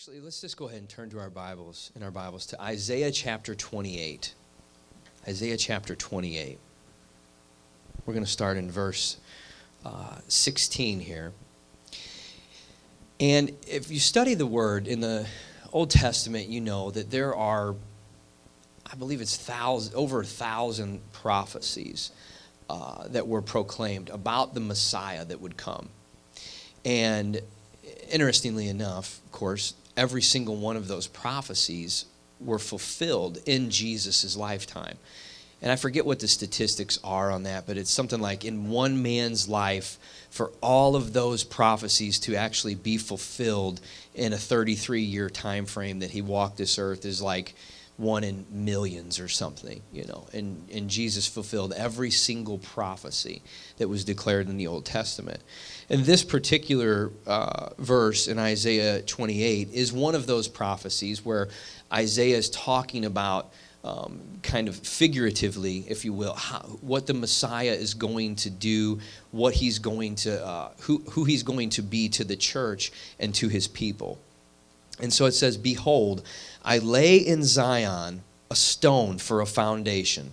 actually, let's just go ahead and turn to our Bibles, in our Bibles, to Isaiah chapter 28. Isaiah chapter 28. We're going to start in verse uh, 16 here. And if you study the word in the Old Testament, you know that there are, I believe it's thousand, over a thousand prophecies uh, that were proclaimed about the Messiah that would come. And interestingly enough, of course, every single one of those prophecies were fulfilled in Jesus' lifetime. And I forget what the statistics are on that, but it's something like in one man's life, for all of those prophecies to actually be fulfilled in a 33 year time frame that he walked this earth is like one in millions or something, you know. And, and Jesus fulfilled every single prophecy that was declared in the Old Testament. And this particular uh, verse in Isaiah 28 is one of those prophecies where Isaiah is talking about. Um, kind of figuratively, if you will, how, what the Messiah is going to do, what he's going to, uh, who, who he's going to be to the church and to his people. And so it says, Behold, I lay in Zion a stone for a foundation,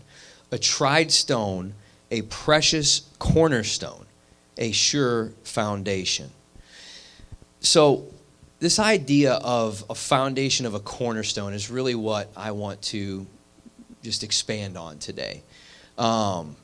a tried stone, a precious cornerstone, a sure foundation. So, this idea of a foundation of a cornerstone is really what I want to just expand on today. Um,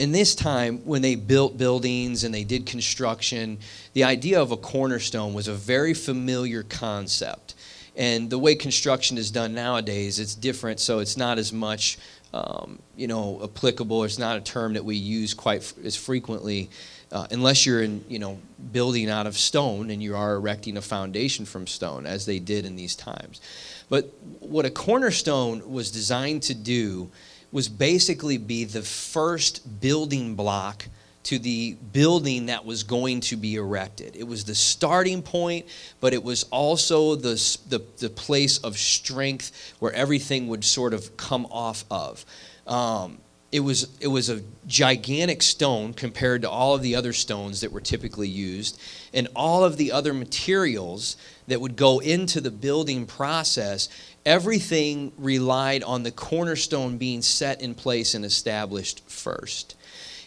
in this time, when they built buildings and they did construction, the idea of a cornerstone was a very familiar concept. And the way construction is done nowadays, it's different, so it's not as much, um, you know, applicable. It's not a term that we use quite f- as frequently, uh, unless you're in, you know, building out of stone and you are erecting a foundation from stone, as they did in these times. But what a cornerstone was designed to do was basically be the first building block to the building that was going to be erected. It was the starting point, but it was also the, the, the place of strength where everything would sort of come off of. Um, it was, it was a gigantic stone compared to all of the other stones that were typically used, and all of the other materials that would go into the building process everything relied on the cornerstone being set in place and established first.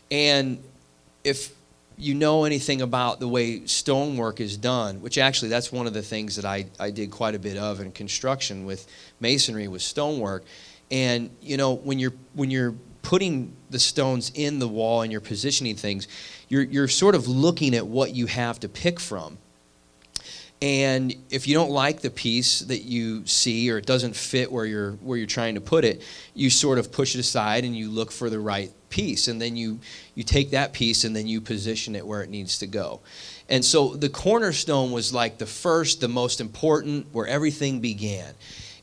And if you know anything about the way stonework is done, which actually that's one of the things that I, I did quite a bit of in construction with masonry with stonework. And you know, when you're when you're putting the stones in the wall and you're positioning things, you're you're sort of looking at what you have to pick from. And if you don't like the piece that you see or it doesn't fit where you're where you're trying to put it, you sort of push it aside and you look for the right piece and then you you take that piece and then you position it where it needs to go. And so the cornerstone was like the first, the most important where everything began.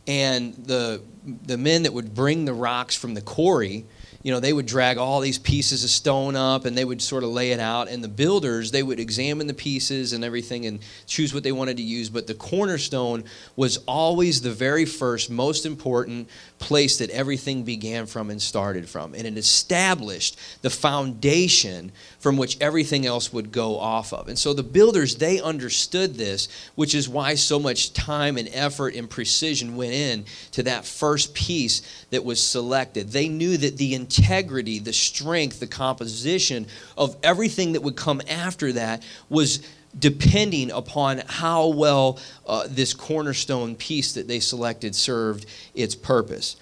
And the the men that would bring the rocks from the quarry you know, they would drag all these pieces of stone up and they would sort of lay it out. And the builders, they would examine the pieces and everything and choose what they wanted to use. But the cornerstone was always the very first, most important place that everything began from and started from. And it established the foundation from which everything else would go off of. And so the builders, they understood this, which is why so much time and effort and precision went in to that first piece that was selected. They knew that the integrity, the strength, the composition of everything that would come after that was depending upon how well uh, this cornerstone piece that they selected served its purpose.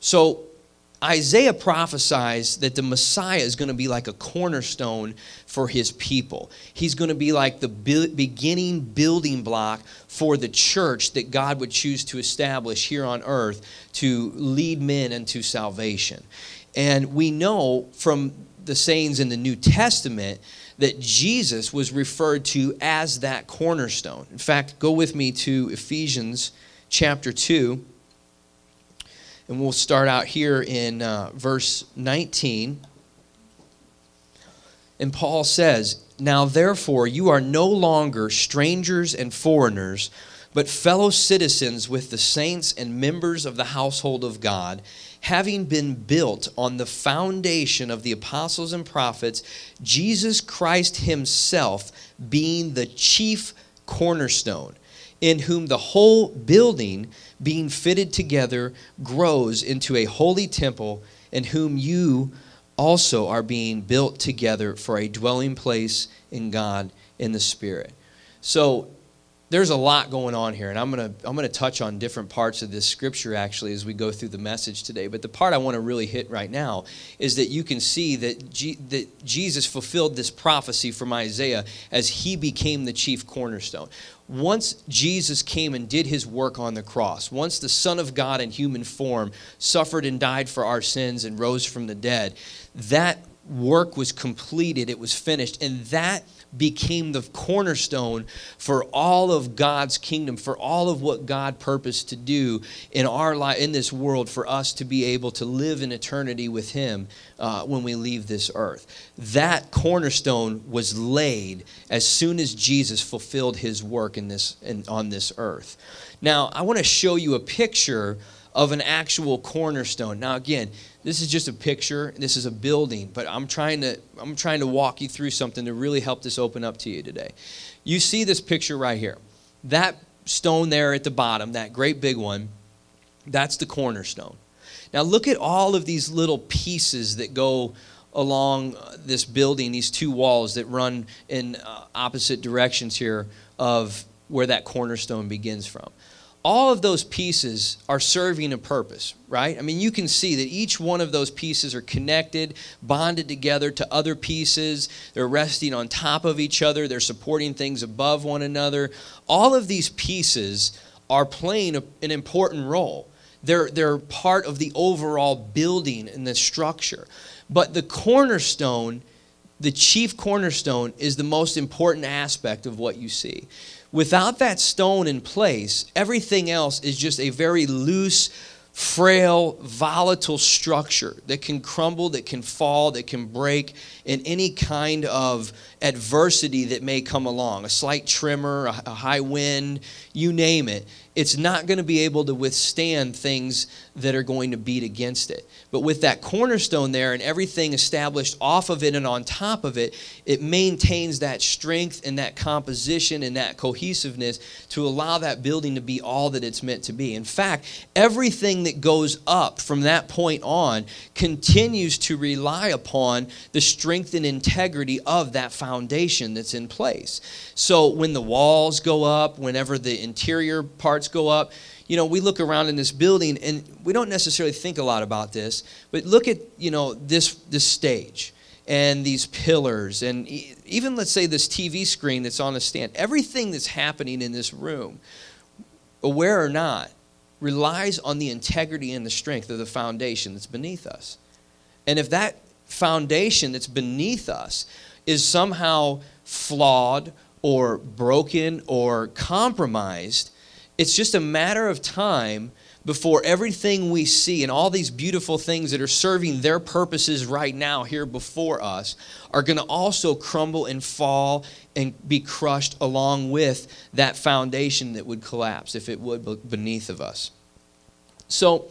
So Isaiah prophesies that the Messiah is going to be like a cornerstone for his people. He's going to be like the beginning building block for the church that God would choose to establish here on earth to lead men into salvation. And we know from the sayings in the New Testament that Jesus was referred to as that cornerstone. In fact, go with me to Ephesians chapter 2, and we'll start out here in uh, verse 19. And Paul says, Now therefore, you are no longer strangers and foreigners, but fellow citizens with the saints and members of the household of God having been built on the foundation of the apostles and prophets, Jesus Christ Himself being the chief cornerstone, in whom the whole building, being fitted together, grows into a holy temple, in whom you also are being built together for a dwelling place in God in the Spirit. So there's a lot going on here, and I'm going to I'm to touch on different parts of this scripture actually as we go through the message today. But the part I want to really hit right now is that you can see that G, that Jesus fulfilled this prophecy from Isaiah as he became the chief cornerstone. Once Jesus came and did his work on the cross, once the Son of God in human form suffered and died for our sins and rose from the dead, that work was completed, it was finished, and that became the cornerstone for all of God's kingdom, for all of what God purposed to do in our life, in this world, for us to be able to live in eternity with Him uh, when we leave this earth. That cornerstone was laid as soon as Jesus fulfilled His work in this in, on this earth. Now, I want to show you a picture of an actual cornerstone. Now, again, this is just a picture. This is a building, but I'm trying to I'm trying to walk you through something to really help this open up to you today. You see this picture right here. That stone there at the bottom, that great big one, that's the cornerstone. Now look at all of these little pieces that go along this building, these two walls that run in uh, opposite directions here of where that cornerstone begins from all of those pieces are serving a purpose, right? I mean, you can see that each one of those pieces are connected, bonded together to other pieces. They're resting on top of each other, they're supporting things above one another. All of these pieces are playing an important role. They're, they're part of the overall building and the structure. But the cornerstone, the chief cornerstone, is the most important aspect of what you see. Without that stone in place, everything else is just a very loose, frail, volatile structure that can crumble, that can fall, that can break in any kind of adversity that may come along. A slight tremor, a, high wind, you name it it's not going to be able to withstand things that are going to beat against it. But with that cornerstone there and everything established off of it and on top of it, it maintains that strength and that composition and that cohesiveness to allow that building to be all that it's meant to be. In fact, everything that goes up from that point on continues to rely upon the strength and integrity of that foundation that's in place. So when the walls go up, whenever the interior parts go up, you know, we look around in this building and we don't necessarily think a lot about this, but look at, you know, this this stage and these pillars and even let's say this TV screen that's on a stand. Everything that's happening in this room, aware or not, relies on the integrity and the strength of the foundation that's beneath us. And if that foundation that's beneath us is somehow flawed or broken or compromised, it's just a matter of time before everything we see and all these beautiful things that are serving their purposes right now here before us are going to also crumble and fall and be crushed along with that foundation that would collapse if it would beneath of us. So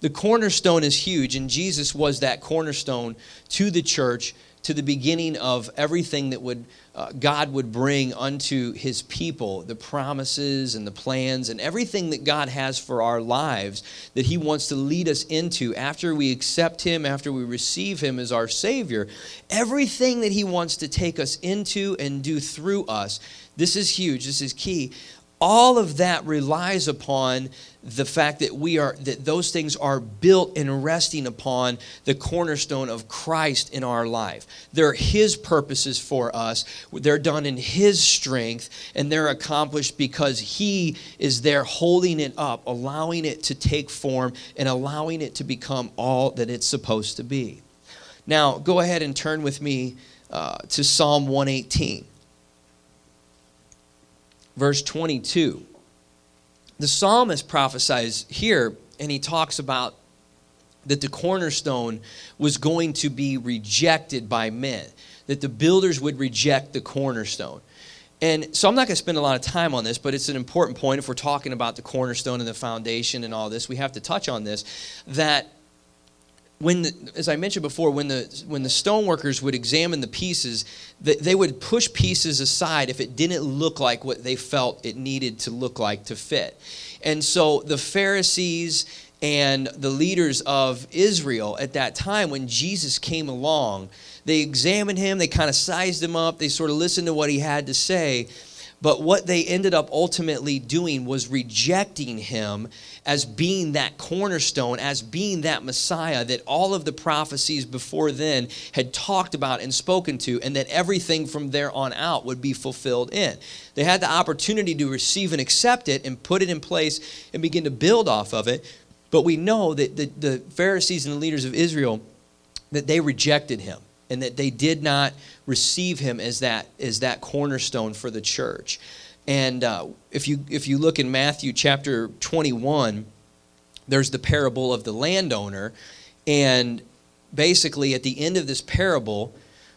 the cornerstone is huge and Jesus was that cornerstone to the church to the beginning of everything that would uh, God would bring unto his people, the promises and the plans and everything that God has for our lives that he wants to lead us into after we accept him, after we receive him as our Savior. Everything that he wants to take us into and do through us. This is huge, this is key all of that relies upon the fact that we are that those things are built and resting upon the cornerstone of Christ in our life. They're his purposes for us. They're done in his strength and they're accomplished because he is there holding it up, allowing it to take form and allowing it to become all that it's supposed to be. Now, go ahead and turn with me uh, to Psalm 118 verse 22. The psalmist prophesies here, and he talks about that the cornerstone was going to be rejected by men, that the builders would reject the cornerstone. And so I'm not going to spend a lot of time on this, but it's an important point if we're talking about the cornerstone and the foundation and all this. We have to touch on this that when the, as I mentioned before, when the when the stoneworkers would examine the pieces, they, they would push pieces aside if it didn't look like what they felt it needed to look like to fit. And so the Pharisees and the leaders of Israel at that time, when Jesus came along, they examined him, they kind of sized him up, they sort of listened to what he had to say. But what they ended up ultimately doing was rejecting him as being that cornerstone, as being that Messiah that all of the prophecies before then had talked about and spoken to, and that everything from there on out would be fulfilled in. They had the opportunity to receive and accept it and put it in place and begin to build off of it. But we know that the, the Pharisees and the leaders of Israel, that they rejected him and that they did not receive him as that as that cornerstone for the church. And uh, if you if you look in Matthew chapter 21, there's the parable of the landowner, and basically at the end of this parable,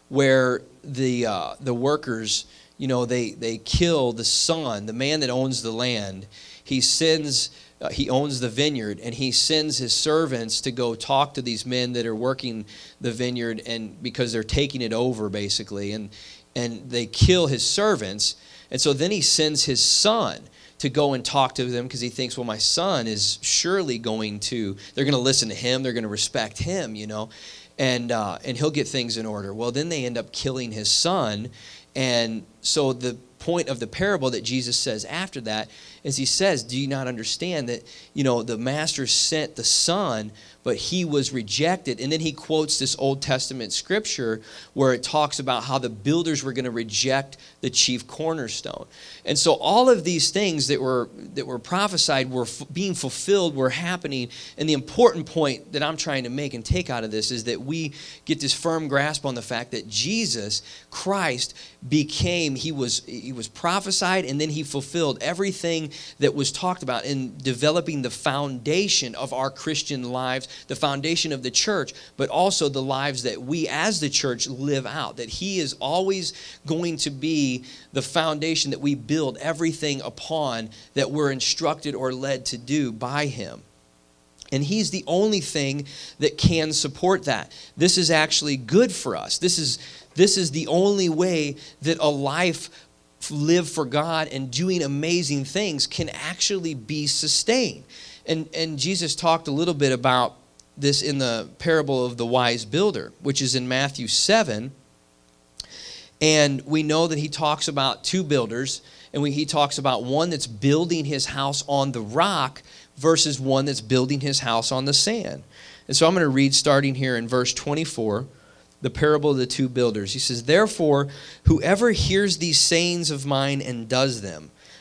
where the uh, the workers, you know, they they kill the son, the man that owns the land. He sends uh, he owns the vineyard and he sends his servants to go talk to these men that are working the vineyard and because they're taking it over basically and and they kill his servants. And so then he sends his son to go and talk to them because he thinks well my son is surely going to they're going to listen to him they're going to respect him you know? And uh, and he'll get things in order. Well then they end up killing his son. And so the point of the parable that jesus says after that as he says, Do you not understand that, you know, the master sent the son but he was rejected. And then he quotes this Old Testament scripture where it talks about how the builders were going to reject the chief cornerstone. And so all of these things that were that were prophesied were f- being fulfilled, were happening. And the important point that I'm trying to make and take out of this is that we get this firm grasp on the fact that Jesus Christ became he was he was prophesied and then he fulfilled everything that was talked about in developing the foundation of our Christian lives the foundation of the church, but also the lives that we as the church live out. That He is always going to be the foundation that we build everything upon that we're instructed or led to do by Him. And he's the only thing that can support that. This is actually good for us. This is, this is the only way that a life lived for God and doing amazing things can actually be sustained. And, and Jesus talked a little bit about this in the parable of the wise builder, which is in Matthew 7. And we know that he talks about two builders, and we, he talks about one that's building his house on the rock versus one that's building his house on the sand. And so I'm going to read starting here in verse 24, the parable of the two builders. He says, Therefore, whoever hears these sayings of mine and does them,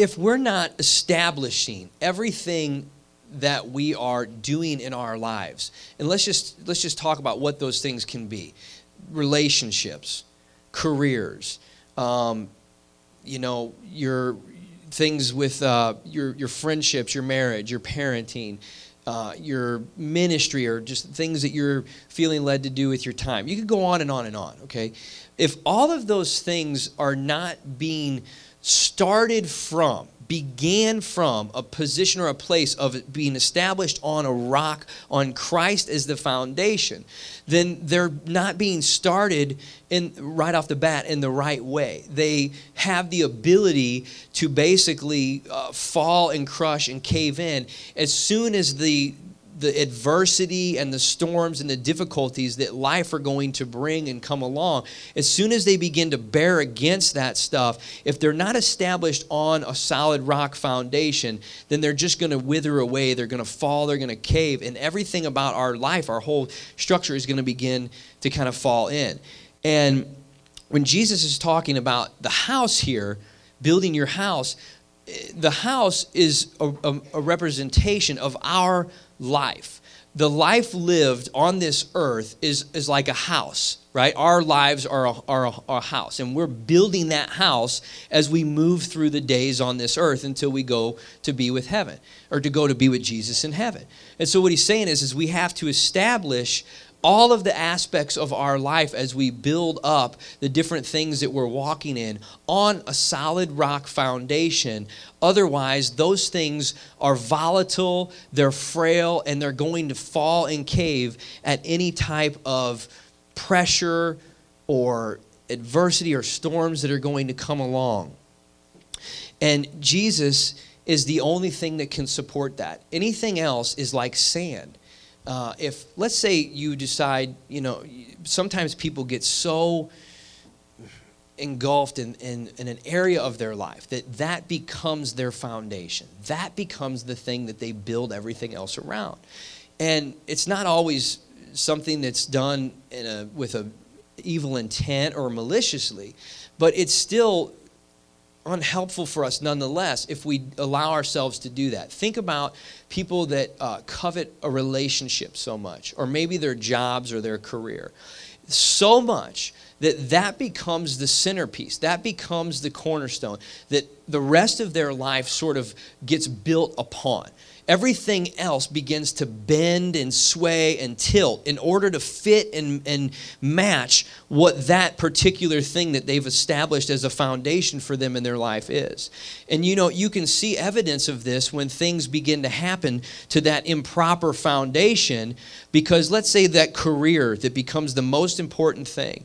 if we're not establishing everything that we are doing in our lives and let's just let's just talk about what those things can be. Relationships careers um, you know your things with uh, your your friendships your marriage your parenting uh, your ministry or just things that you're feeling led to do with your time. You could go on and on and on okay? If all of those things are not being started from, began from a position or a place of being established on a rock, on Christ as the foundation, then they're not being started in right off the bat in the right way. They have the ability to basically uh, fall and crush and cave in as soon as the the adversity and the storms and the difficulties that life are going to bring and come along, as soon as they begin to bear against that stuff, if they're not established on a solid rock foundation, then they're just going to wither away. They're going to fall. They're going to cave. And everything about our life, our whole structure, is going to begin to kind of fall in. And when Jesus is talking about the house here, building your house, the house is a, a, a representation of our life. the life lived on this earth is, is like a house, right? Our lives are a, are, a, are a house, and we're building that house as we move through the days on this earth until we go to be with heaven or to go to be with Jesus in heaven. And so, what he's saying is, is we have to establish all of the aspects of our life as we build up the different things that we're walking in on a solid rock foundation. Otherwise, those things are volatile, they're frail, and they're going to fall and cave at any type of pressure or adversity or storms that are going to come along. And Jesus is the only thing that can support that. Anything else is like sand uh, if let's say you decide, you know, sometimes people get so engulfed in, in, in, an area of their life that that becomes their foundation. That becomes the thing that they build everything else around. And it's not always something that's done in a, with a evil intent or maliciously, but it's still unhelpful for us nonetheless if we allow ourselves to do that. Think about people that uh, covet a relationship so much, or maybe their jobs or their career, so much that that becomes the centerpiece, that becomes the cornerstone, that the rest of their life sort of gets built upon everything else begins to bend and sway and tilt in order to fit and, and match what that particular thing that they've established as a foundation for them in their life is. And you know, you can see evidence of this when things begin to happen to that improper foundation because let's say that career that becomes the most important thing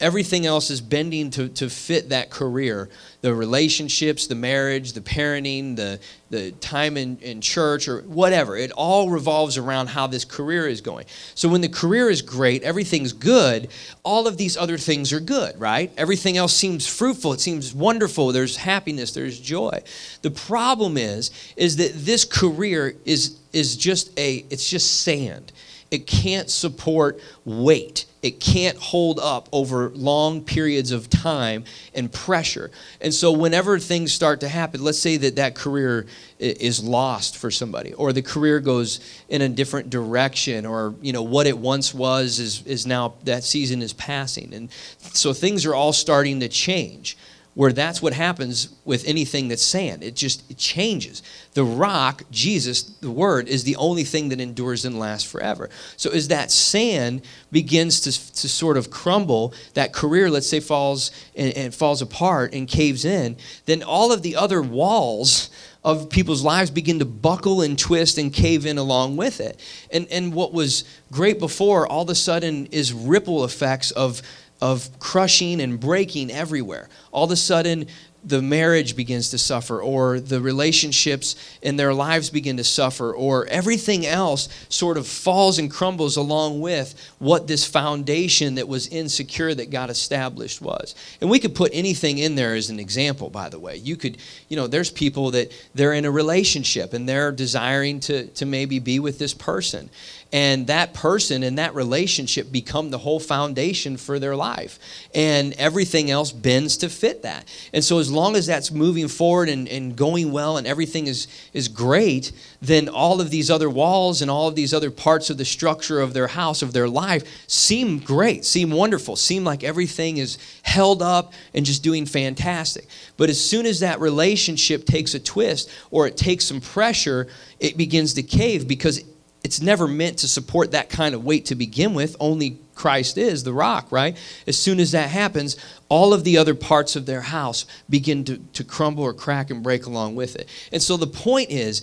everything else is bending to, to fit that career the relationships the marriage the parenting the, the time in, in church or whatever. It all revolves around how this career is going. So when the career is great everything's good all of these other things are good right? Everything else seems fruitful. It seems wonderful. There's happiness. There's joy. The problem is is that this career is is just a it's just sand it can't support weight. It can't hold up over long periods of time and pressure. And so, whenever things start to happen, let's say that that career is lost for somebody, or the career goes in a different direction, or you know what it once was is is now that season is passing, and so things are all starting to change where that's what happens with anything that's sand. It just it changes. The rock, Jesus, the word, is the only thing that endures and lasts forever. So as that sand begins to, to sort of crumble, that career, let's say, falls and, and falls apart and caves in, then all of the other walls of people's lives begin to buckle and twist and cave in along with it. And, and what was great before all of a sudden is ripple effects of of crushing and breaking everywhere. All of a sudden, the marriage begins to suffer, or the relationships in their lives begin to suffer, or everything else sort of falls and crumbles along with what this foundation that was insecure that got established was. And we could put anything in there as an example, by the way. You could, you know, there's people that they're in a relationship and they're desiring to, to maybe be with this person and that person and that relationship become the whole foundation for their life. And everything else bends to fit that. And so as long as that's moving forward and, and going well and everything is is great then all of these other walls and all of these other parts of the structure of their house of their life seem great seem wonderful seem like everything is held up and just doing fantastic. But as soon as that relationship takes a twist or it takes some pressure it begins to cave because it's never meant to support that kind of weight to begin with. Only Christ is the rock, right? As soon as that happens, all of the other parts of their house begin to, to crumble or crack and break along with it. And so the point is,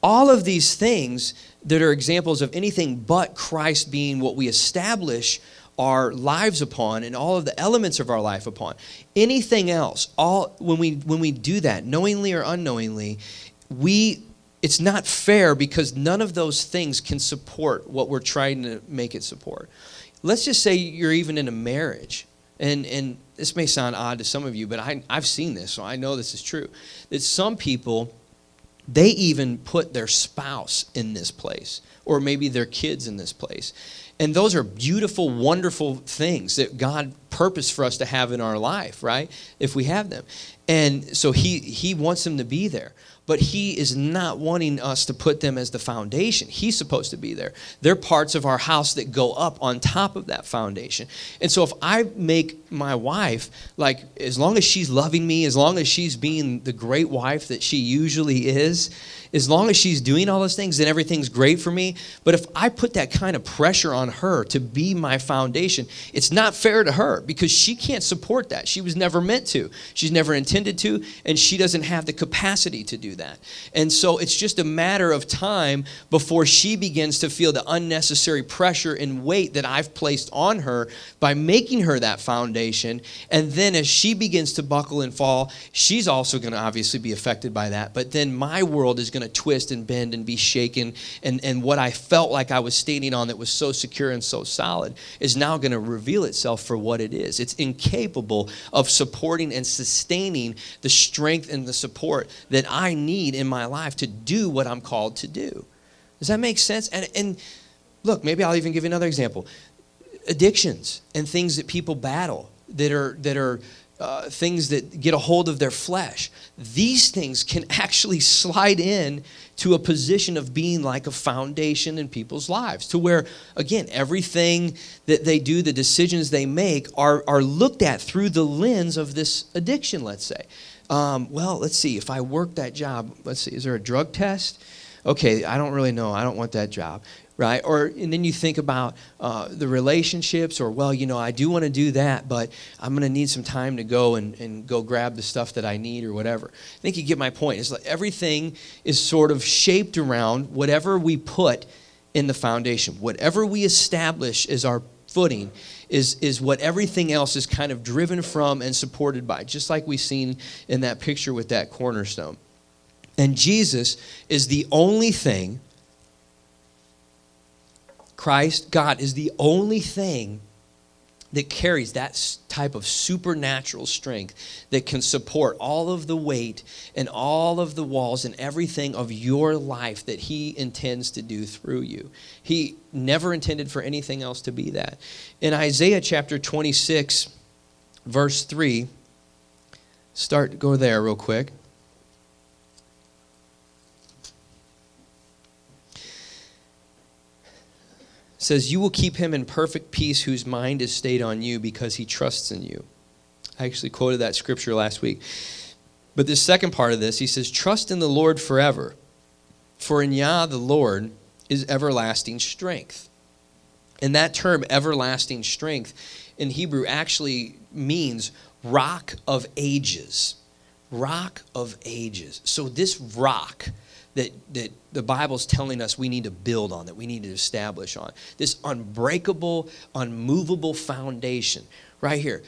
all of these things that are examples of anything but Christ being what we establish our lives upon and all of the elements of our life upon. Anything else, all when we when we do that, knowingly or unknowingly, we it's not fair because none of those things can support what we're trying to make it support. Let's just say you're even in a marriage, and, and this may sound odd to some of you, but I, I've seen this, so I know this is true. That some people, they even put their spouse in this place, or maybe their kids in this place. And those are beautiful, wonderful things that God purpose for us to have in our life, right? If we have them. And so he he wants them to be there but he is not wanting us to put them as the foundation. He's supposed to be there. They're parts of our house that go up on top of that foundation. And so if I make my wife, like, as long as she's loving me, as long as she's being the great wife that she usually is, as long as she's doing all those things, then everything's great for me. But if I put that kind of pressure on her to be my foundation, it's not fair to her because she can't support that. She was never meant to, she's never intended to, and she doesn't have the capacity to do that. And so it's just a matter of time before she begins to feel the unnecessary pressure and weight that I've placed on her by making her that foundation. And then as she begins to buckle and fall, she's also going to obviously be affected by that. But then my world is going to twist and bend and be shaken. And, and what I felt like I was standing on that was so secure and so solid is now going to reveal itself for what it is. It's incapable of supporting and sustaining the strength and the support that I need in my life to do what I'm called to do. Does that make sense? And, and look, maybe I'll even give you another example addictions and things that people battle that are, that are uh, things that get a hold of their flesh, these things can actually slide in to a position of being like a foundation in people's lives. To where, again, everything that they do, the decisions they make, are, are looked at through the lens of this addiction, let's say. Um, well, let's see, if I work that job, let's see, is there a drug test? Okay, I don't really know. I don't want that job right? Or and then you think about uh, the relationships, or well, you know, I do want to do that, but I'm going to need some time to go and, and go grab the stuff that I need or whatever. I think you get my point. It's like everything is sort of shaped around whatever we put in the foundation, whatever we establish as our footing. Is, is what everything else is kind of driven from and supported by, just like we've seen in that picture with that cornerstone. And Jesus is the only thing Christ, God, is the only thing that carries that type of supernatural strength that can support all of the weight and all of the walls and everything of your life that He intends to do through you. He never intended for anything else to be that. In Isaiah chapter 26, verse 3, start, go there real quick. Says, You will keep him in perfect peace whose mind is stayed on you because he trusts in you. I actually quoted that scripture last week. But this second part of this, he says, Trust in the Lord forever, for in Yah the Lord is everlasting strength. And that term, everlasting strength, in Hebrew actually means rock of ages. Rock of ages. So this rock that, that the Bible's telling us we need to build on, that we need to establish on. This unbreakable, unmovable foundation right here.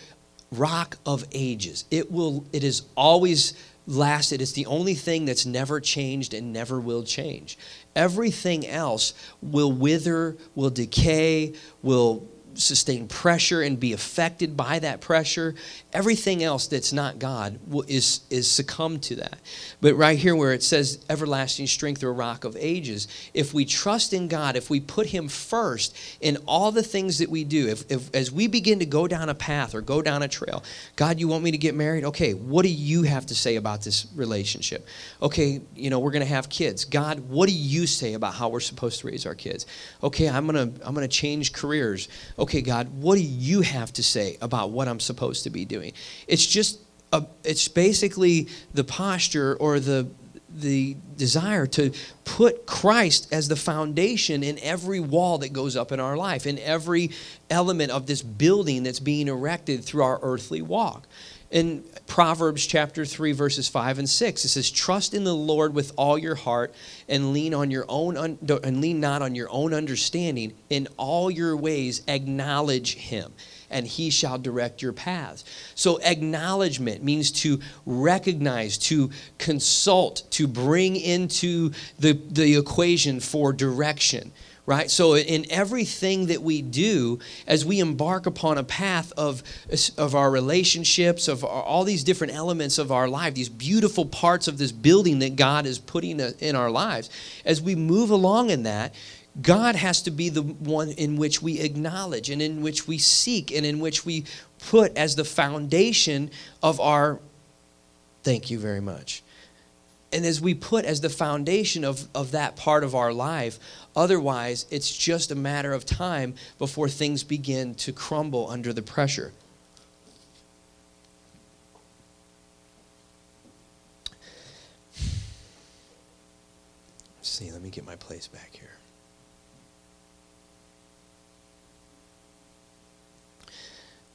Rock of ages. It will, it is always lasted. It's the only thing that's never changed and never will change. Everything else will wither, will decay, will sustain pressure and be affected by that pressure. Everything else that's not God is, is succumb to that. But right here, where it says everlasting strength or rock of ages, if we trust in God, if we put Him first in all the things that we do, if, if as we begin to go down a path or go down a trail, God, you want me to get married? Okay, what do you have to say about this relationship? Okay, you know, we're going to have kids. God, what do you say about how we're supposed to raise our kids? Okay, I'm going to I'm going to change careers. Okay, okay, God, what do you have to say about what I'm supposed to be doing? It's just, a, it's basically the posture or the, the desire to put Christ as the foundation in every wall that goes up in our life, in every element of this building that's being erected through our earthly walk in Proverbs chapter 3 verses 5 and 6 it says trust in the Lord with all your heart and lean on your own un- and lean not on your own understanding in all your ways acknowledge him and he shall direct your paths. So acknowledgement means to recognize, to consult, to bring into the, the equation for direction right? So, in everything that we do, as we embark upon a path of, of our relationships, of all these different elements of our life, these beautiful parts of this building that God is putting uh, in our lives, as we move along in that, God has to be the one in which we acknowledge and in which we seek and in which we put as the foundation of our thank you very much and as we put as the foundation of, of that part of our life otherwise it's just a matter of time before things begin to crumble under the pressure. Let's see let me get my place back here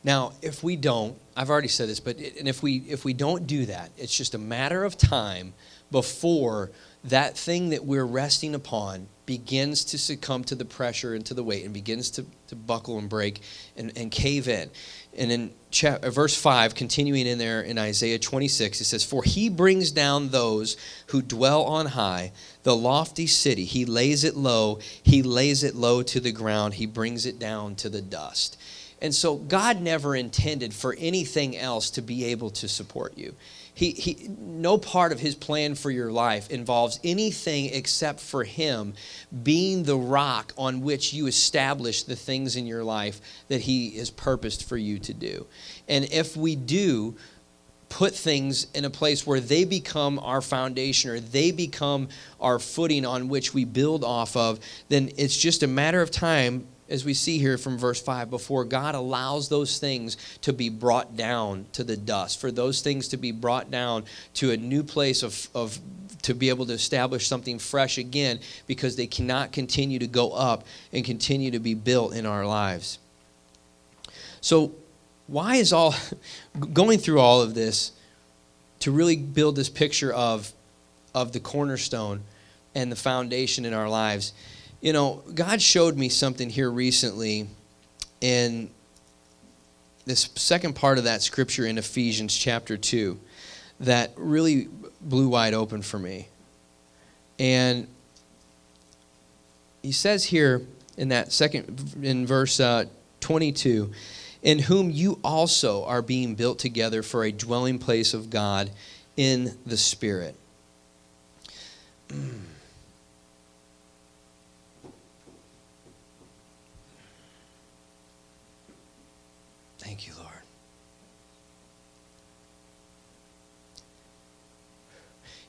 Now, if we don't, I've already said this, but and if we if we don't do that, it's just a matter of time before that thing that we're resting upon begins to succumb to the pressure and to the weight and begins to, to buckle and break and, and cave in. And in chapter, uh, verse 5, continuing in there in Isaiah 26, it says, For he brings down those who dwell on high, the lofty city. He lays it low. He lays it low to the ground. He brings it down to the dust. And so God never intended for anything else to be able to support you. He, he, no part of his plan for your life involves anything except for him being the rock on which you establish the things in your life that he has purposed for you to do. And if we do put things in a place where they become our foundation or they become our footing on which we build off of, then it's just a matter of time as we see here from verse 5, before God allows those things to be brought down to the dust, for those things to be brought down to a new place of, of to be able to establish something fresh again, because they cannot continue to go up and continue to be built in our lives. So, why is all going through all of this to really build this picture of, of the cornerstone and the foundation in our lives? You know, God showed me something here recently in this second part of that scripture in Ephesians chapter 2 that really blew wide open for me. And he says here in that second, in verse uh, 22, in whom you also are being built together for a dwelling place of God in the Spirit. Thank you, Lord.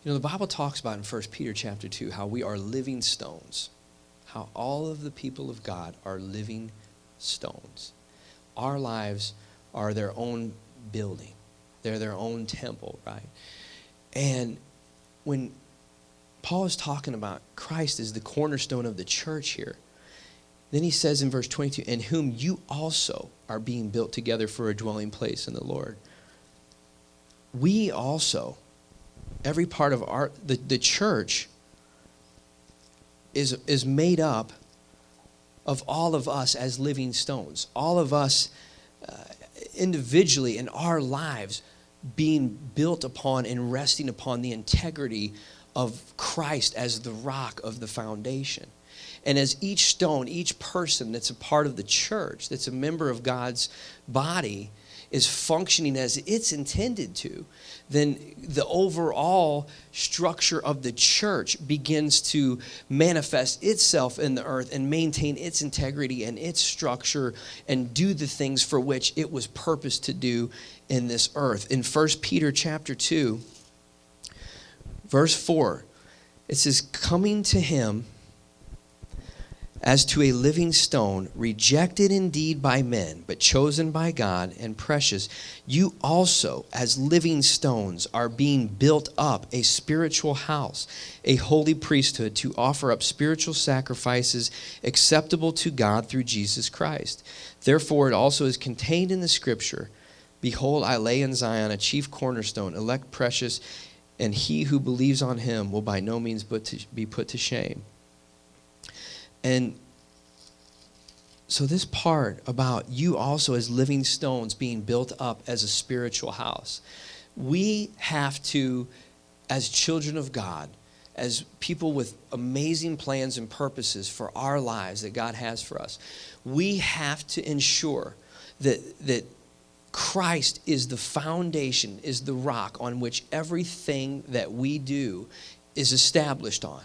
You know, the Bible talks about in 1 Peter chapter 2 how we are living stones, how all of the people of God are living stones. Our lives are their own building, they're their own temple, right? And when Paul is talking about Christ as the cornerstone of the church here, then he says in verse 22, In whom you also are being built together for a dwelling place in the Lord. We also, every part of our, the, the church is, is made up of all of us as living stones, all of us uh, individually in our lives being built upon and resting upon the integrity of Christ as the rock of the foundation. And as each stone, each person that's a part of the church, that's a member of God's body, is functioning as it's intended to, then the overall structure of the church begins to manifest itself in the earth and maintain its integrity and its structure and do the things for which it was purposed to do in this earth. In 1 Peter chapter 2, verse 4, it says, Coming to him as to a living stone, rejected indeed by men, but chosen by God and precious, you also, as living stones, are being built up a spiritual house, a holy priesthood, to offer up spiritual sacrifices acceptable to God through Jesus Christ. Therefore, it also is contained in the scripture Behold, I lay in Zion a chief cornerstone, elect precious, and he who believes on him will by no means be put to shame. And so, this part about you also as living stones being built up as a spiritual house, we have to, as children of God, as people with amazing plans and purposes for our lives that God has for us, we have to ensure that, that Christ is the foundation, is the rock on which everything that we do is established on.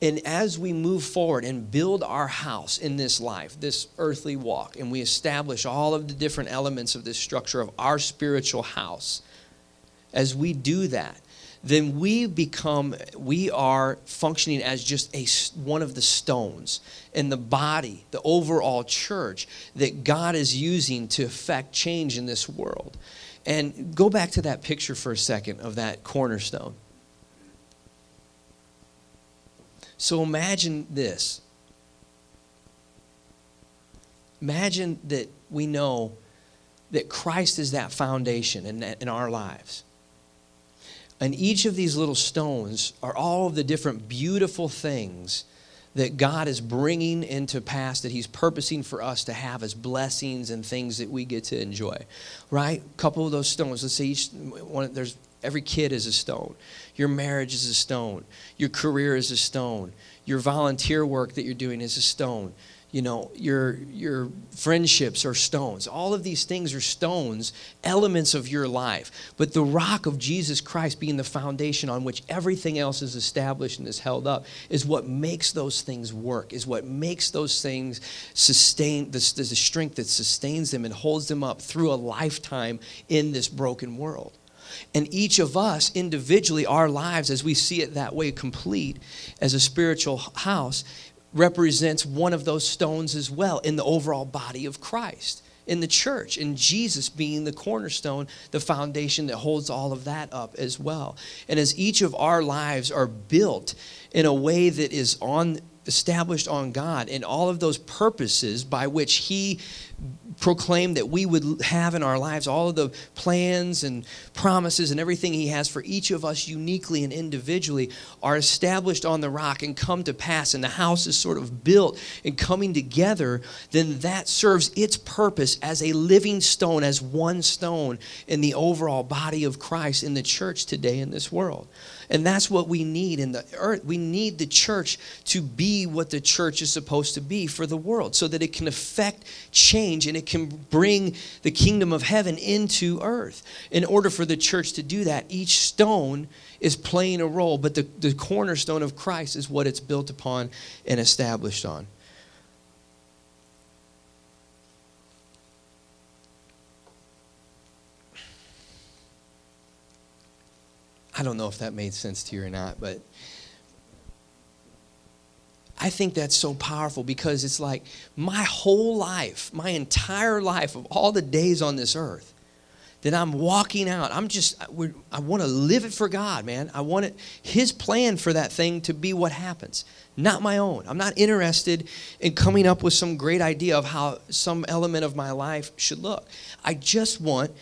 And as we move forward and build our house in this life, this earthly walk, and we establish all of the different elements of this structure of our spiritual house, as we do that, then we become we are functioning as just a one of the stones in the body the overall church that god is using to effect change in this world. And go back to that picture for a second of that cornerstone so imagine this imagine that we know that christ is that foundation in, in our lives and each of these little stones are all of the different beautiful things that God is bringing into pass that He's purposing for us to have as blessings and things that we get to enjoy. Right? A couple of those stones. Let's say each one. There's every kid is a stone. Your marriage is a stone. Your career is a stone. Your volunteer work that you're doing is a stone you know your your friendships are stones all of these things are stones elements of your life but the rock of jesus christ being the foundation on which everything else is established and is held up is what makes those things work is what makes those things sustain the, the strength that sustains them and holds them up through a lifetime in this broken world and each of us individually, our lives, as we see it that way, complete as a spiritual house, represents one of those stones as well in the overall body of Christ, in the church, and Jesus being the cornerstone, the foundation that holds all of that up as well. And as each of our lives are built in a way that is on established on God and all of those purposes by which He proclaimed that we would have in our lives all of the plans and promises and everything He has for each of us uniquely and individually are established on the rock and come to pass, and the house is sort of built and coming together, then that serves its purpose as a living stone, as one stone in the overall body of Christ in the church today in this world. And that's what we need in the earth. We need the church to be what the church is supposed to be for the world so that it can affect change and it can bring the kingdom of heaven into earth. In order for the church to do that, each stone is playing a role, but the, the cornerstone of Christ is what it's built upon and established on. I don't know if that made sense to you or not, but I think that's so powerful because it's like my whole life, my entire life of all the days on this earth that I'm walking out. I'm just, I want to live it for God, man. I want it, His plan for that thing to be what happens, not my own. I'm not interested in coming up with some great idea of how some element of my life should look. I just want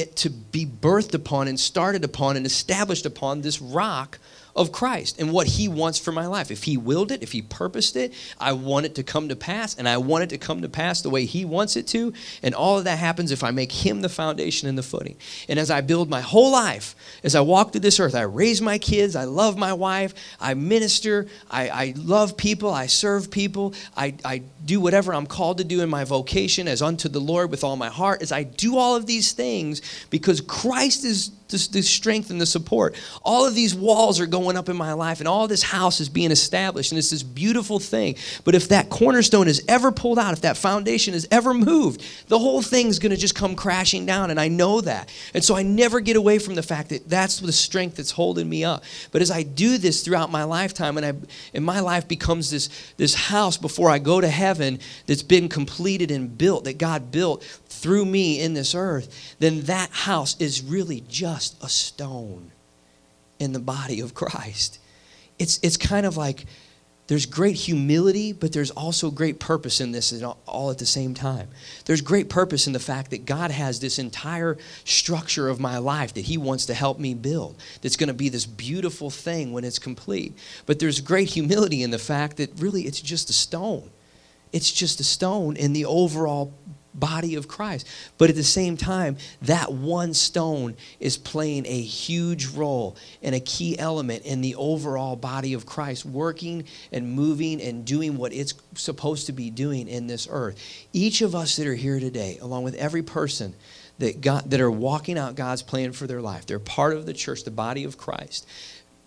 it to be birthed upon and started upon and established upon this rock of Christ and what He wants for my life. If He willed it, if He purposed it, I want it to come to pass, and I want it to come to pass the way He wants it to. And all of that happens if I make Him the foundation and the footing. And as I build my whole life, as I walk through this earth, I raise my kids, I love my wife, I minister, I, I love people, I serve people, I, I do whatever I'm called to do in my vocation as unto the Lord with all my heart. As I do all of these things because Christ is the, the strength and the support. All of these walls are going up in my life, and all this house is being established, and it's this beautiful thing. But if that cornerstone is ever pulled out, if that foundation is ever moved, the whole thing's going to just come crashing down, and I know that. And so I never get away from the fact that that's the strength that's holding me up. But as I do this throughout my lifetime, and I and my life becomes this this house before I go to heaven that's been completed and built, that God built through me in this earth, then that house is really just a stone in the body of Christ. It's, it's kind of like there's great humility, but there's also great purpose in this all at the same time. There's great purpose in the fact that God has this entire structure of my life that He wants to help me build, that's going to be this beautiful thing when it's complete. But there's great humility in the fact that really it's just a stone. It's just a stone in the overall body of Christ. But at the same time, that one stone is playing a huge role and a key element in the overall body of Christ, working and moving and doing what it's supposed to be doing in this earth. Each of us that are here today, along with every person that, God, that are walking out God's plan for their life, they're part of the church, the body of Christ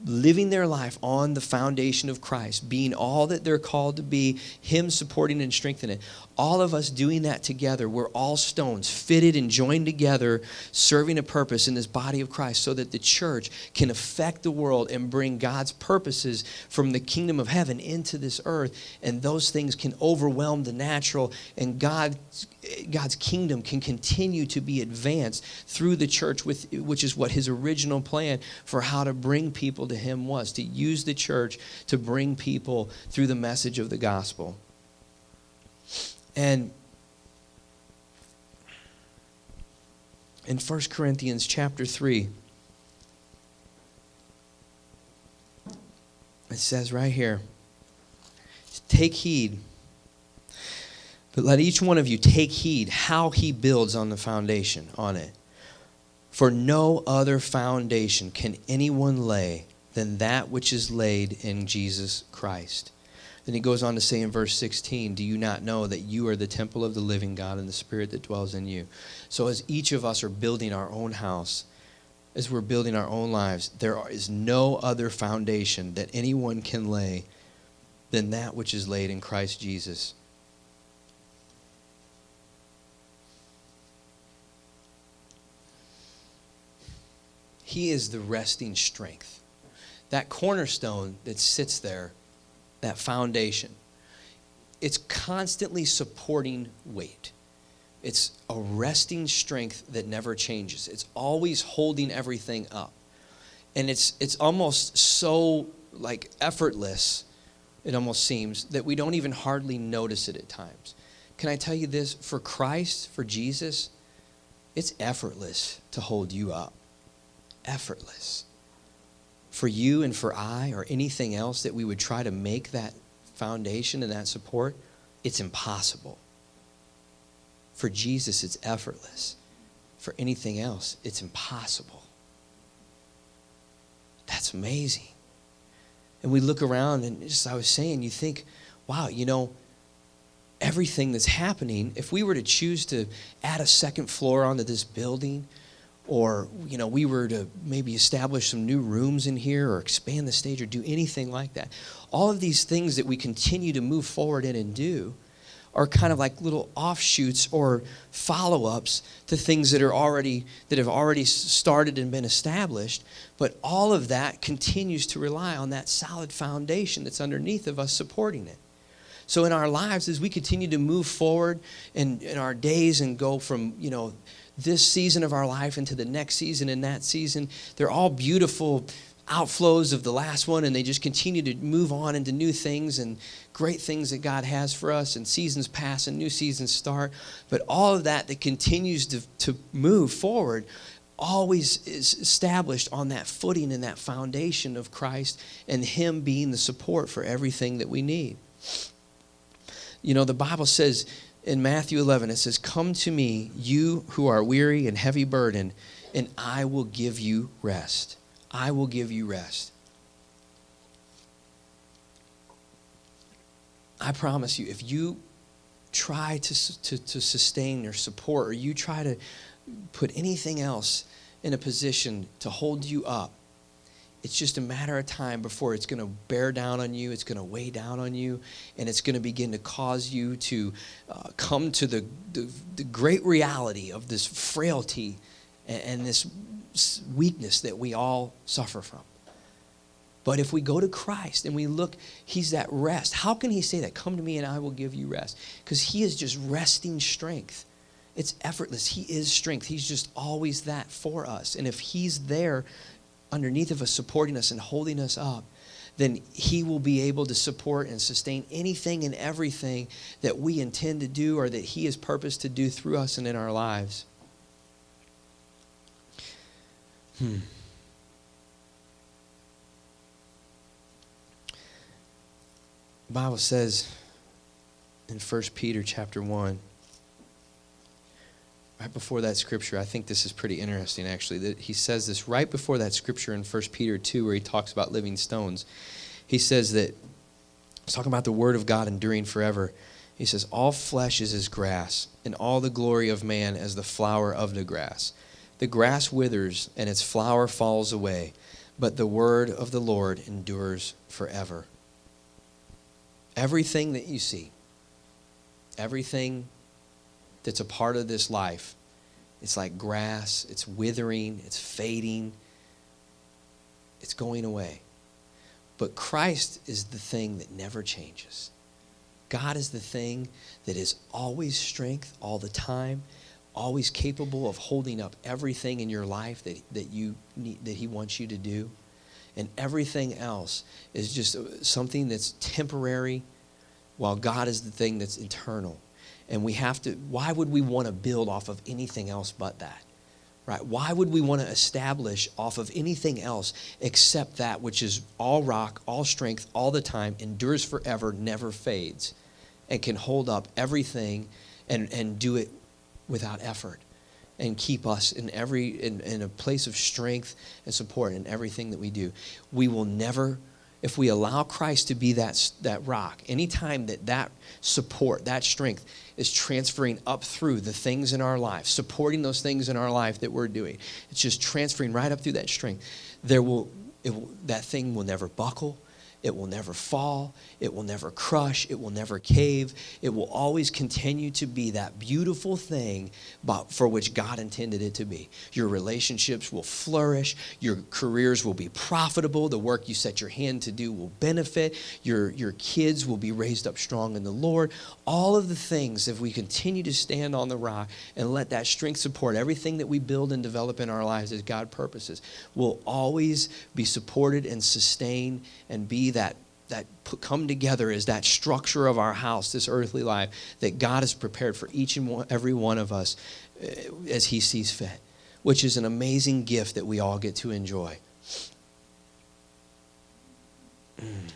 living their life on the foundation of Christ, being all that they're called to be, Him supporting and strengthening it. All of us doing that together, we're all stones, fitted and joined together, serving a purpose in this body of Christ so that the church can affect the world and bring God's purposes from the kingdom of heaven into this earth. And those things can overwhelm the natural, and God, God's kingdom can continue to be advanced through the church, with, which is what His original plan for how to bring people to Him was to use the church to bring people through the message of the gospel. And in 1 Corinthians chapter 3, it says right here take heed. But let each one of you take heed how he builds on the foundation, on it. For no other foundation can anyone lay than that which is laid in Jesus Christ. Then he goes on to say in verse 16, Do you not know that you are the temple of the living God and the Spirit that dwells in you? So, as each of us are building our own house, as we're building our own lives, there is no other foundation that anyone can lay than that which is laid in Christ Jesus. He is the resting strength. That cornerstone that sits there that foundation. It's constantly supporting weight. It's a resting strength that never changes. It's always holding everything up. And it's it's almost so like effortless, it almost seems, that we don't even hardly notice it at times. Can I tell you this? For Christ, for Jesus, it's effortless to hold you up. Effortless for you and for I or anything else that we would try to make that foundation and that support, it's impossible. For Jesus, it's effortless. For anything else, it's impossible. That's amazing. And we look around, and as I was saying, you think, wow, you know, everything that's happening, if we were to choose to add a second floor onto this building, or you know we were to maybe establish some new rooms in here or expand the stage or do anything like that. All of these things that we continue to move forward in and do are kind of like little offshoots or follow-ups to things that are already that have already started and been established but all of that continues to rely on that solid foundation that's underneath of us supporting it. So in our lives as we continue to move forward in, in our days and go from you know this season of our life into the next season and that season. They're all beautiful outflows of the last one, and they just continue to move on into new things and great things that God has for us, and seasons pass and new seasons start. But all of that that continues to, to move forward always is established on that footing and that foundation of Christ and Him being the support for everything that we need. You know, the Bible says, in Matthew 11, it says, Come to me, you who are weary and heavy burdened, and I will give you rest. I will give you rest. I promise you, if you try to, to, to sustain or support, or you try to put anything else in a position to hold you up, it's just a matter of time before it's going to bear down on you, it's going to weigh down on you, and it's going to begin to cause you to uh, come to the, the, the, great reality of this frailty and, and this weakness that we all suffer from. But if we go to Christ and we look, He's that rest. How can He say that? Come to me and I will give you rest. Because He is just resting strength. It's effortless. He is strength. He's just always that for us. And if He's there, underneath of us, supporting us and holding us up, then He will be able to support and sustain anything and everything that we intend to do or that He has purposed to do through us and in our lives. Hmm. The Bible says in 1 Peter chapter 1 right before that scripture, I think this is pretty interesting actually, that he says this right before that scripture in 1 Peter 2 where he talks about living stones. He says that, he's talking about the word of God enduring forever. He says, All flesh is as grass, and all the glory of man as the flower of the grass. The grass withers, and its flower falls away, but the word of the Lord endures forever. Everything that you see, everything that's a part of this life, it's like grass, it's withering, it's fading, it's going away. But Christ is the thing that never changes. God is the thing that is always strength all the time, always capable of holding up everything in your life that, that you need, that He wants you to do. And everything else is just something that's temporary, while God is the thing that's eternal. And we have to, why would we want to build off of anything else but that? Right? Why would we want to establish off of anything else except that which is all rock, all strength, all the time, endures forever, never fades, and can hold up everything and, and do it without effort and keep us in every in, in a place of strength and support in everything that we do. We will never if we allow Christ to be that, that rock, anytime that that support, that strength is transferring up through the things in our life, supporting those things in our life that we're doing, it's just transferring right up through that strength, there will, will that thing will never buckle, it will never fall. It will never crush. It will never cave. It will always continue to be that beautiful thing for which God intended it to be. Your relationships will flourish. Your careers will be profitable. The work you set your hand to do will benefit. Your, your kids will be raised up strong in the Lord. All of the things, if we continue to stand on the rock and let that strength support everything that we build and develop in our lives as God purposes, will always be supported and sustained and be that that come together as that structure of our house, this earthly life that God has prepared for each and one, every one of us uh, as He sees fit, which is an amazing gift that we all get to enjoy. Mm.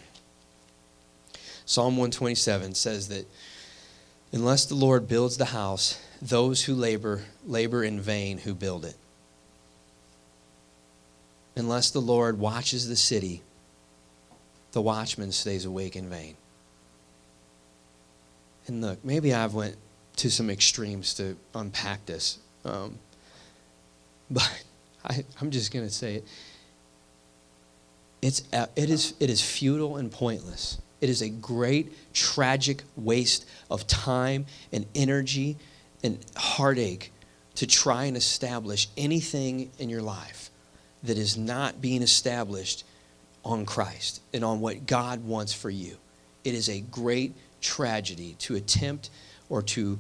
Psalm 127 says that unless the Lord builds the house, those who labor labor in vain who build it. Unless the Lord watches the city, the watchman stays awake in vain. And look, maybe I've went to some extremes to unpack this, um, but I, I'm just going to say it. It's, it, is, it is futile and pointless. It is a great, tragic waste of time and energy and heartache to try and establish anything in your life that is not being established on Christ and on what God wants for you. It is a great tragedy to attempt or to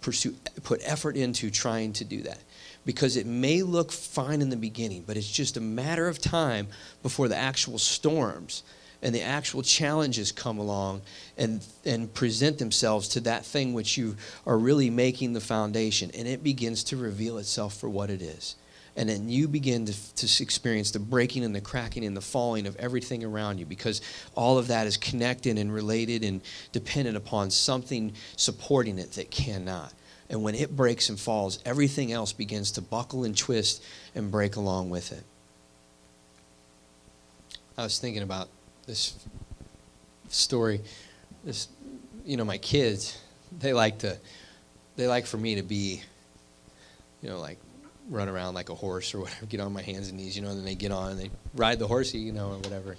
pursue, put effort into trying to do that. Because it may look fine in the beginning, but it's just a matter of time before the actual storms and the actual challenges come along and, and present themselves to that thing which you are really making the foundation, and it begins to reveal itself for what it is and then you begin to, to experience the breaking and the cracking and the falling of everything around you because all of that is connected and related and dependent upon something supporting it that cannot. And when it breaks and falls, everything else begins to buckle and twist and break along with it. I was thinking about this story. This, you know, my kids, they like to, they like for me to be, you know, like run around like a horse or whatever, get on my hands and knees, you know, and then they get on and they ride the horsey, you know, or whatever.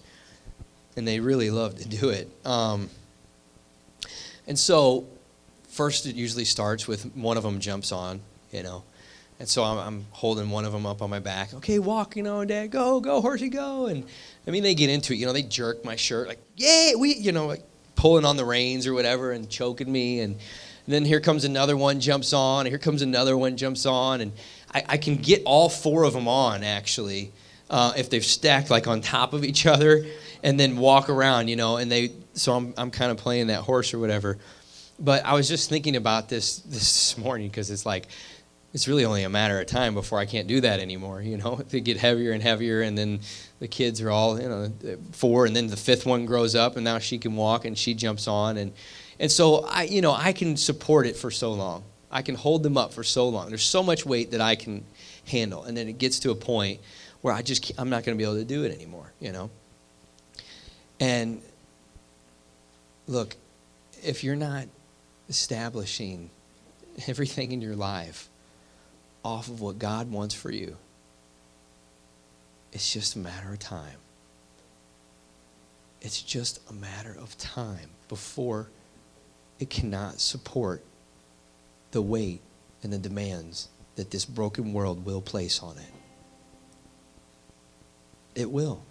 And they really love to do it. Um, and so, first it usually starts with one of them jumps on, you know. And so I'm, I'm, holding one of them up on my back. Okay, walk, you know, dad, go, go, horsey, go. And I mean, they get into it, you know, they jerk my shirt, like, yay, we, you know, like pulling on the reins or whatever and choking me. And, and then here comes another one, jumps on. And here comes another one, jumps on. And I, I can get all four of them on actually uh, if they've stacked like on top of each other and then walk around, you know. And they so I'm I'm kind of playing that horse or whatever. But I was just thinking about this this morning because it's like it's really only a matter of time before I can't do that anymore. You know, they get heavier and heavier, and then the kids are all you know four, and then the fifth one grows up, and now she can walk, and she jumps on, and and so I you know I can support it for so long. I can hold them up for so long. There's so much weight that I can handle. And then it gets to a point where I just I'm not going to be able to do it anymore, you know. And look, if you're not establishing everything in your life off of what God wants for you, It's just a matter of time. It's just a matter of time before it cannot support the weight and the demands that this broken world will place on it. It will.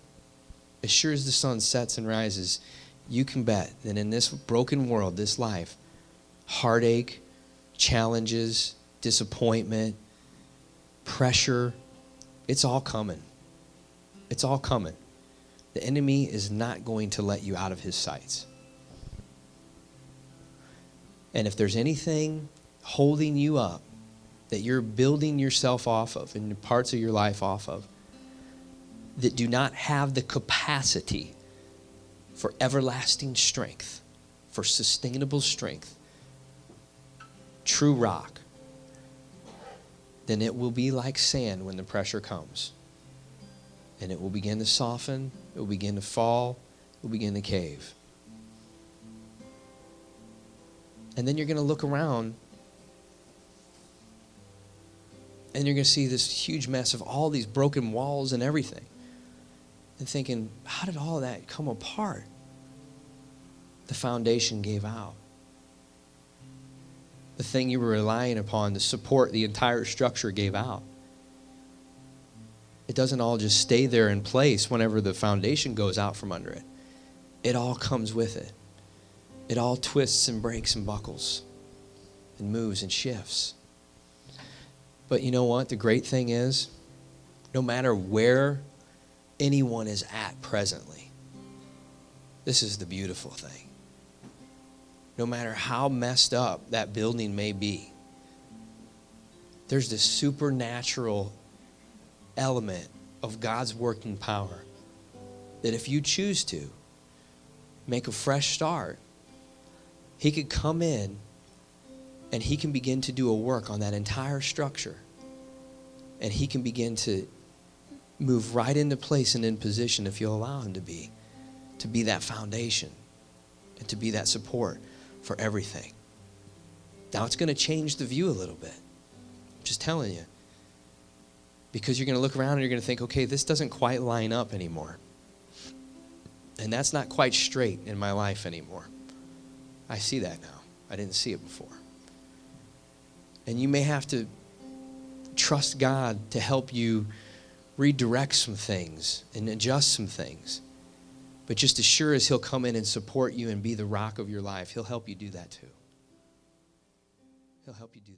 As sure as the sun sets and rises, you can bet that in this broken world, this life, heartache, challenges, disappointment, pressure, it's all coming. It's all coming. The enemy is not going to let you out of his sights. And if there's anything holding you up that you're building yourself off of and parts of your life off of that do not have the capacity for everlasting strength, for sustainable strength, true rock, then it will be like sand when the pressure comes. And it will begin to soften, it will begin to fall, it will begin to cave. And then you're going to look around and you're going to see this huge mess of all these broken walls and everything. And thinking, how did all that come apart? The foundation gave out. The thing you were relying upon to support the entire structure gave out. It doesn't all just stay there in place whenever the foundation goes out from under it. It all comes with it. It all twists and breaks and buckles and moves and shifts. But you know what? The great thing is, no matter where anyone is at presently, this is the beautiful thing. No matter how messed up that building may be, there's this supernatural element of God's working power that if you choose to make a fresh start, He could come in and he can begin to do a work on that entire structure. And he can begin to move right into place and in position if you'll allow him to be, to be that foundation and to be that support for everything. Now it's going to change the view a little bit. I'm just telling you. Because you're going to look around and you're going to think, okay, this doesn't quite line up anymore. And that's not quite straight in my life anymore. I see that now. I didn't see it before. And you may have to trust God to help you redirect some things and adjust some things. But just as sure as He'll come in and support you and be the rock of your life, He'll help you do that too. He'll help you do that.